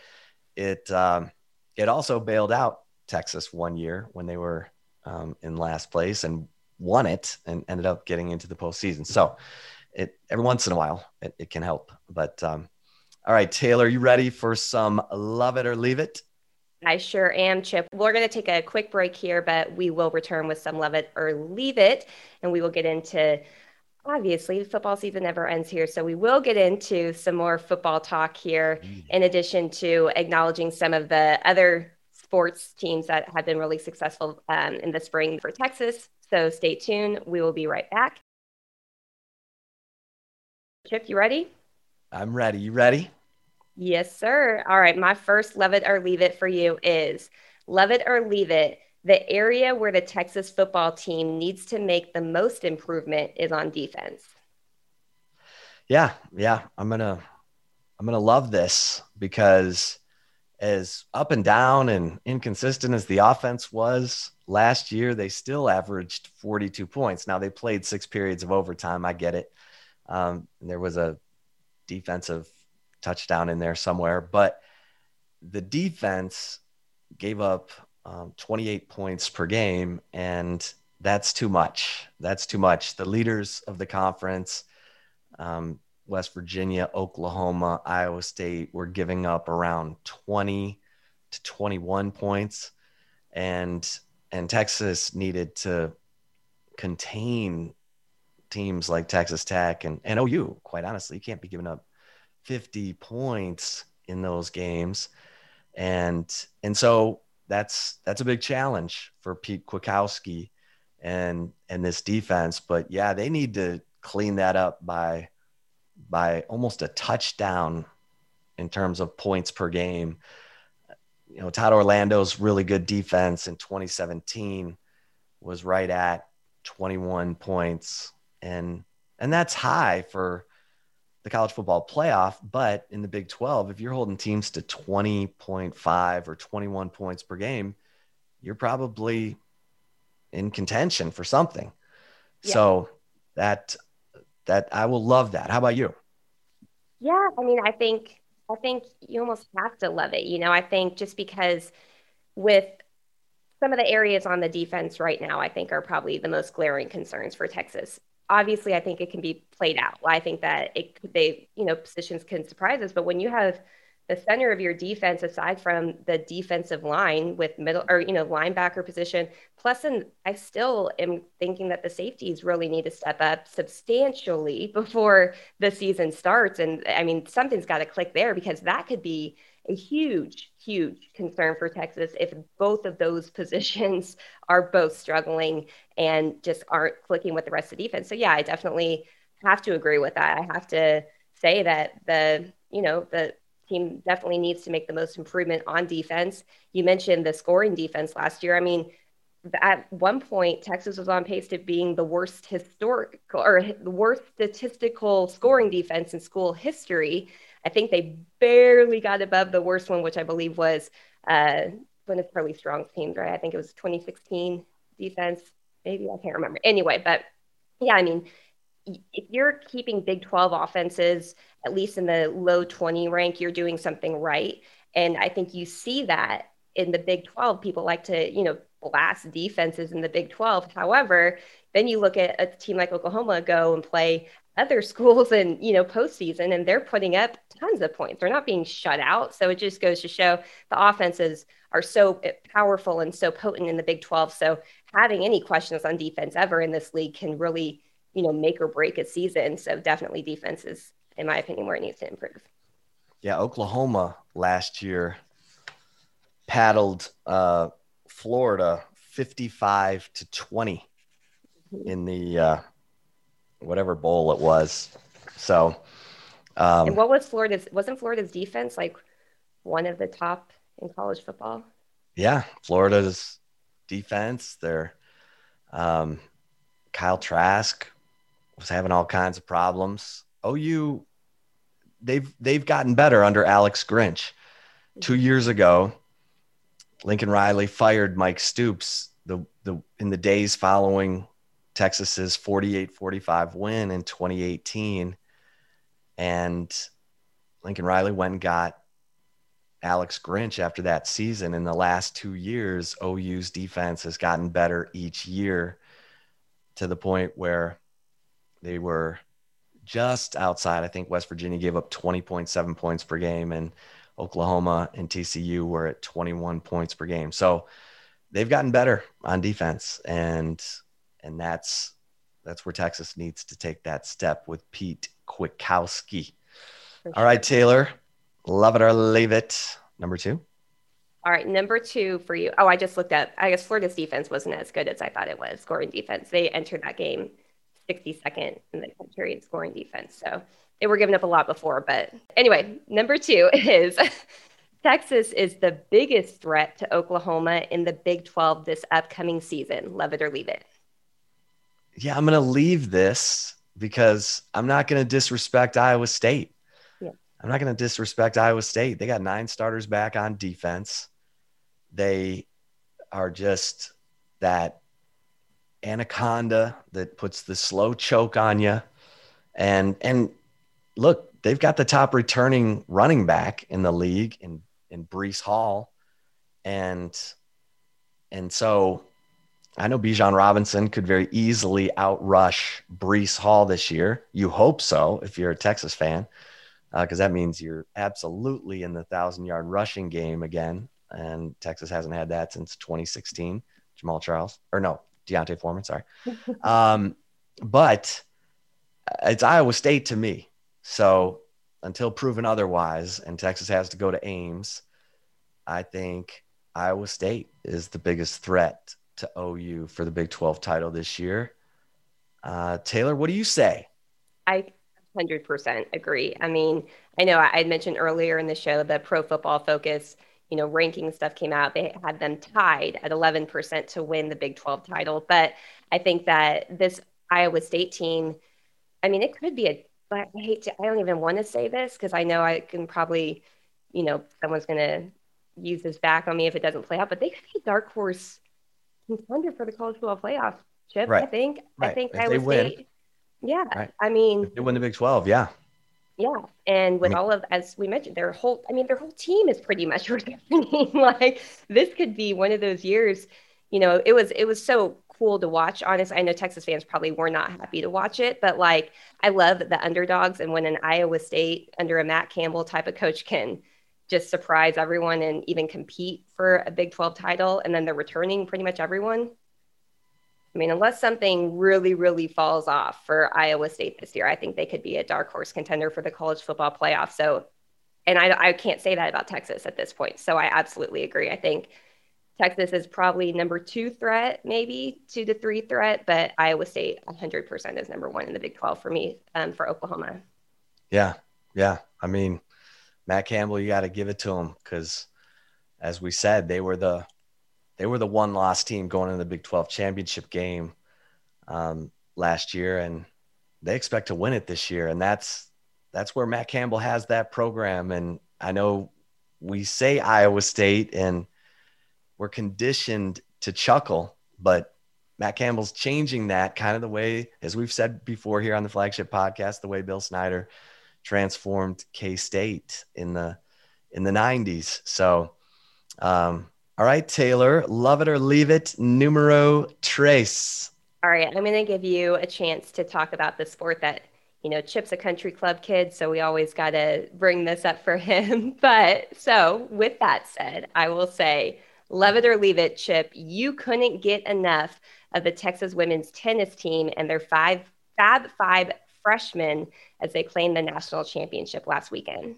Speaker 1: it um, it also bailed out Texas one year when they were um, in last place and won it and ended up getting into the postseason. So it every once in a while it, it can help. But um, all right, Taylor, you ready for some love it or leave it?
Speaker 2: I sure am, Chip. We're going to take a quick break here, but we will return with some love it or leave it, and we will get into obviously football season never ends here so we will get into some more football talk here in addition to acknowledging some of the other sports teams that have been really successful um, in the spring for texas so stay tuned. We will be right back. Chip you ready?
Speaker 1: I'm ready. You ready
Speaker 2: yes sir all right my first love it or leave it for you is love it or leave it the area where the Texas football team needs to make the most improvement is on defense.
Speaker 1: Yeah, yeah, I'm to I'm to love this because as up and down and inconsistent as the offense was last year, they still averaged 42 points. Now they played six periods of overtime. I get it. Um, there was a defensive touchdown in there somewhere, but the defense gave up um, 28 points per game. And that's too much. That's too much. The leaders of the conference, um, West Virginia, Oklahoma, Iowa State, were giving up around 20 to 21 points. And and Texas needed to contain teams like Texas Tech and, and OU, quite honestly. You can't be giving up 50 points in those games. And and so that's that's a big challenge for Pete Kwiatkowski and and this defense. But yeah, they need to clean that up by by almost a touchdown in terms of points per game. You know, Todd Orlando's really good defense in 2017 was right at 21 points and and that's high for the college football playoff. But in the Big 12, if you're holding teams to 20.5 or 21 points per game, you're probably in contention for something. Yeah. So that that I will love that. How about you?
Speaker 2: Yeah, I mean, I think I think you almost have to love it. You know, I think just because with some of the areas on the defense right now, I think are probably the most glaring concerns for Texas obviously I think it can be played out. I think that it they you know positions can surprise us, but when you have the center of your defense aside from the defensive line with middle or you know linebacker position plus and i still am thinking that the safeties really need to step up substantially before the season starts and i mean something's got to click there because that could be a huge, huge concern for Texas if both of those positions are both struggling and just aren't clicking with the rest of the defense. So yeah, I definitely have to agree with that. I have to say that the, you know, the team definitely needs to make the most improvement on defense. You mentioned the scoring defense last year. I mean, at one point, Texas was on pace to being the worst historical or the worst statistical scoring defense in school history. I think they barely got above the worst one, which I believe was uh, one of Charlie Strong's teams, right? I think it was 2016 defense. Maybe I can't remember. Anyway, but yeah, I mean, if you're keeping Big 12 offenses at least in the low 20 rank, you're doing something right. And I think you see that in the Big 12. People like to, you know, blast defenses in the Big 12. However, then you look at a team like Oklahoma go and play other schools and you know postseason, and they're putting up tons of points. They're not being shut out. So it just goes to show the offenses are so powerful and so potent in the Big 12. So having any questions on defense ever in this league can really you know make or break a season. So definitely defense is, in my opinion, where it needs to improve.
Speaker 1: Yeah, Oklahoma last year paddled uh, Florida 55 to 20 mm-hmm. in the uh, whatever bowl it was. So,
Speaker 2: um, and what was Florida's? Wasn't Florida's defense like one of the top in college football?
Speaker 1: Yeah, Florida's defense. Their um, Kyle Trask was having all kinds of problems. OU, they've they've gotten better under Alex Grinch. Two years ago, Lincoln Riley fired Mike Stoops the the in the days following Texas's 48-45 win in 2018 and Lincoln Riley went and got Alex Grinch after that season. In the last 2 years OU's defense has gotten better each year to the point where they were just outside. I think West Virginia gave up 20.7 points per game, and Oklahoma and TCU were at 21 points per game. So they've gotten better on defense, and and that's that's where Texas needs to take that step with Pete Kwiatkowski. Sure. All right, Taylor, love it or leave it. Number two.
Speaker 2: All right, number two for you. Oh, I just looked up. I guess Florida's defense wasn't as good as I thought it was. Scoring defense, they entered that game 62nd in the country in scoring defense. So they were giving up a lot before. But anyway, number two is Texas is the biggest threat to Oklahoma in the Big 12 this upcoming season. Love it or leave it.
Speaker 1: Yeah, I'm going to leave this because I'm not going to disrespect Iowa State. Yeah. I'm not going to disrespect Iowa State. They got nine starters back on defense. They are just that anaconda that puts the slow choke on you. And and look, they've got the top returning running back in the league in in Breece Hall. And and so I know Bijan Robinson could very easily outrush Breece Hall this year. You hope so if you're a Texas fan, because uh, that means you're absolutely in the thousand yard rushing game again and Texas hasn't had that since 2016. Jamaal Charles, or no, D'Onta Foreman, sorry. um, but it's Iowa State to me. So until proven otherwise, and Texas has to go to Ames, I think Iowa State is the biggest threat to OU for the Big 12 title this year. Uh, Taylor, what do you say?
Speaker 2: I 100% agree. I mean, I know I mentioned earlier in the show the pro football focus you know, ranking stuff came out, they had them tied at 11% to win the Big 12 title. But I think that this Iowa State team, I mean, it could be a, I hate to, I don't even want to say this because I know I can probably, you know, someone's going to use this back on me if it doesn't play out, but they could be a dark horse contender for the college football playoff chip. Right. I think, right. I think if Iowa State. Yeah. Right. I mean,
Speaker 1: if they win the Big 12. Yeah.
Speaker 2: Yeah, and with I mean, all of as we mentioned, their whole I mean their whole team is pretty much returning. like this could be one of those years. You know, it was it was so cool to watch. Honestly, I know Texas fans probably were not happy to watch it, but like I love the underdogs and when an Iowa State under a Matt Campbell type of coach can just surprise everyone and even compete for a Big 12 title and then they're returning pretty much everyone. I mean, unless something really, really falls off for Iowa State this year, I think they could be a dark horse contender for the college football playoff. So, and I, I can't say that about Texas at this point. So I absolutely agree. I think Texas is probably number two threat, maybe two to three threat, but Iowa State 100% is number one in the Big 12 for me um, for Oklahoma.
Speaker 1: Yeah. Yeah. I mean, Matt Campbell, you got to give it to him because, as we said, they were the they were the one loss team going in the Big 12 championship game um, last year, and they expect to win it this year. And that's that's where Matt Campbell has that program. And I know we say Iowa State, and we're conditioned to chuckle, but Matt Campbell's changing that kind of the way, as we've said before here on the flagship podcast, the way Bill Snyder transformed K State in the in the 90s. So um, all right, Taylor, love it or leave it, numero tres.
Speaker 2: All right, I'm going to give you a chance to talk about the sport that, you know, Chip's a country club kid, so we always got to bring this up for him. But so, with that said, I will say, love it or leave it, Chip. You couldn't get enough of the Texas women's tennis team and their five Fab Five freshmen as they claimed the national championship last weekend.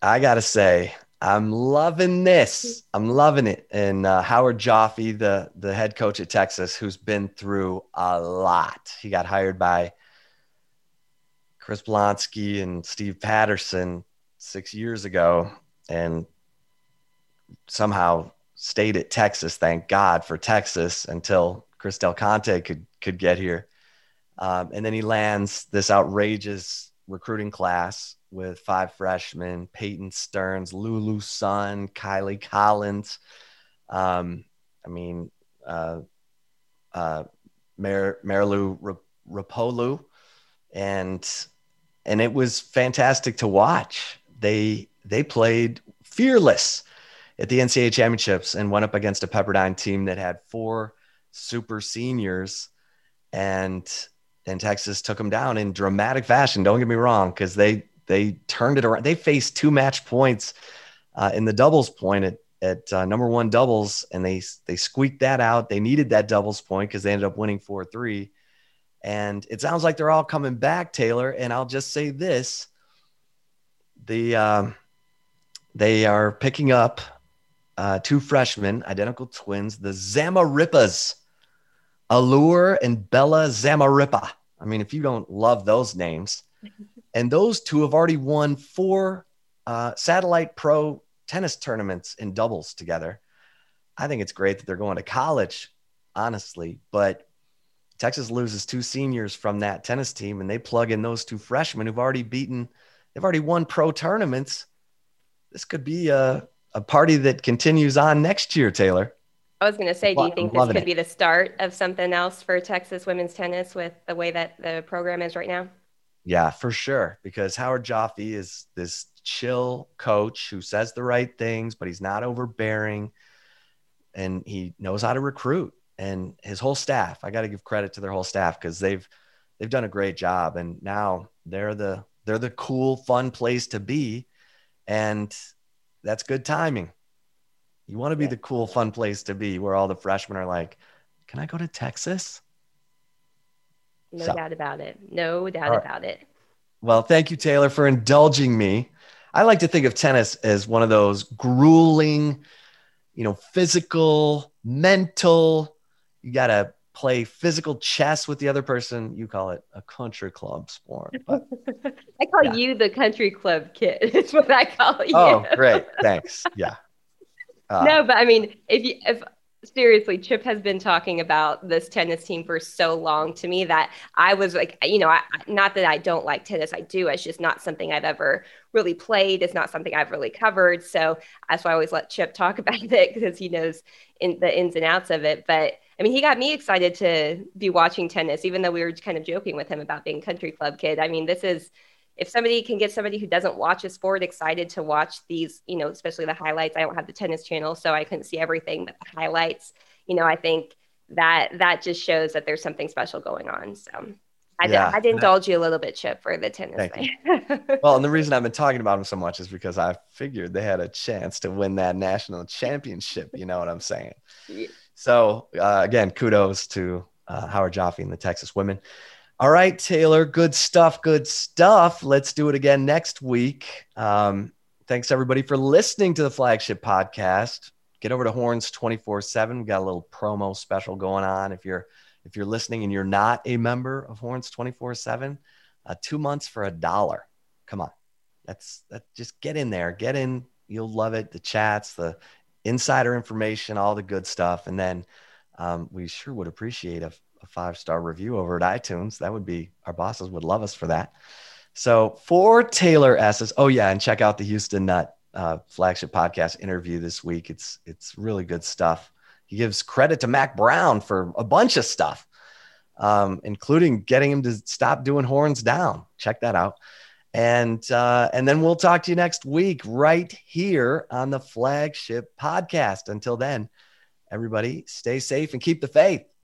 Speaker 1: I got to say, I'm loving this. I'm loving it. And uh, Howard Joffe, the the head coach at Texas, who's been through a lot. He got hired by Chris Plonsky and Steve Patterson six years ago, and somehow stayed at Texas. Thank God for Texas until Chris Del Conte could could get here. Um, and then he lands this outrageous recruiting class with five freshmen Peyton Stearns, Lulu Sun, Kylie Collins. Um, I mean, uh, uh, Mar- Marilu Rapolu. And and it was fantastic to watch. They they played fearless at the NCAA championships and went up against a Pepperdine team that had four super seniors and and Texas took them down in dramatic fashion. Don't get me wrong, because they they turned it around. They faced two match points uh, in the doubles point at, at uh, number one doubles, and they they squeaked that out. They needed that doubles point because they ended up winning four three. And it sounds like they're all coming back, Taylor. And I'll just say this: the um, they are picking up uh, two freshmen, identical twins, the Zamarripas, Allura and Bella Zamarripa. I mean, if you don't love those names, and those two have already won four uh, satellite pro tennis tournaments in doubles together. I think it's great that they're going to college, honestly, but Texas loses two seniors from that tennis team and they plug in those two freshmen who've already beaten, they've already won pro tournaments. This could be a, a party that continues on next year, Taylor.
Speaker 2: I was going to say, do you think this could it. be the start of something else for Texas women's tennis with the way that the program is right now?
Speaker 1: Yeah, for sure. Because Howard Joffe is this chill coach who says the right things, but he's not overbearing and he knows how to recruit and his whole staff. I got to give credit to their whole staff because they've they've done a great job and now they're the they're the cool fun place to be and that's good timing. You want to be yeah. the cool fun place to be where all the freshmen are like, "Can I go to Texas?"
Speaker 2: No so. doubt about it. No doubt right. about it.
Speaker 1: Well, thank you Taylor for indulging me I like to think of tennis as one of those grueling, you know, physical, mental. You got to play physical chess with the other person. You call it a country club sport. But,
Speaker 2: I call yeah. you the country club kid. It's what I call oh, you.
Speaker 1: Oh, great. Thanks. Yeah.
Speaker 2: Uh, no, but I mean, if you if seriously, Chip has been talking about this tennis team for so long to me that I was like, you know, I, not that I don't like tennis, I do. It's just not something I've ever really played. It's not something I've really covered. So that's why I always let Chip talk about it because he knows in the ins and outs of it. But I mean, he got me excited to be watching tennis, even though we were kind of joking with him about being country club kid. I mean, this is if somebody can get somebody who doesn't watch a sport excited to watch these, you know, especially the highlights. I don't have the tennis channel, so I couldn't see everything, but the highlights, you know, I think that that just shows that there's something special going on. So I, yeah, I, indulge you a little bit, Chip, for the tennis thing.
Speaker 1: well, and the reason I've been talking about them so much is because I figured they had a chance to win that national championship. You know what I'm saying? Yeah. So uh, again, kudos to uh, Howard Joffe and the Texas women. All right, Taylor, good stuff. Good stuff. Let's do it again next week. Um, thanks everybody for listening to the flagship podcast. Get over to Horns 24 7. We got a little promo special going on. If you're if you're listening and you're not a member of Horns 24 7, uh, two months for a dollar. Come on. That's that just get in there. Get in. You'll love it. The chats, the insider information, all the good stuff. And then um, we sure would appreciate a a five star review over at iTunes. That would be our bosses would love us for that. So for Taylor Estes, oh yeah, and check out the Houston Nutt uh, flagship podcast interview this week. It's it's really good stuff. He gives credit to Mack Brown for a bunch of stuff, um, including getting him to stop doing horns down. Check that out. And uh, and then we'll talk to you next week right here on the flagship podcast. Until then, everybody stay safe and keep the faith.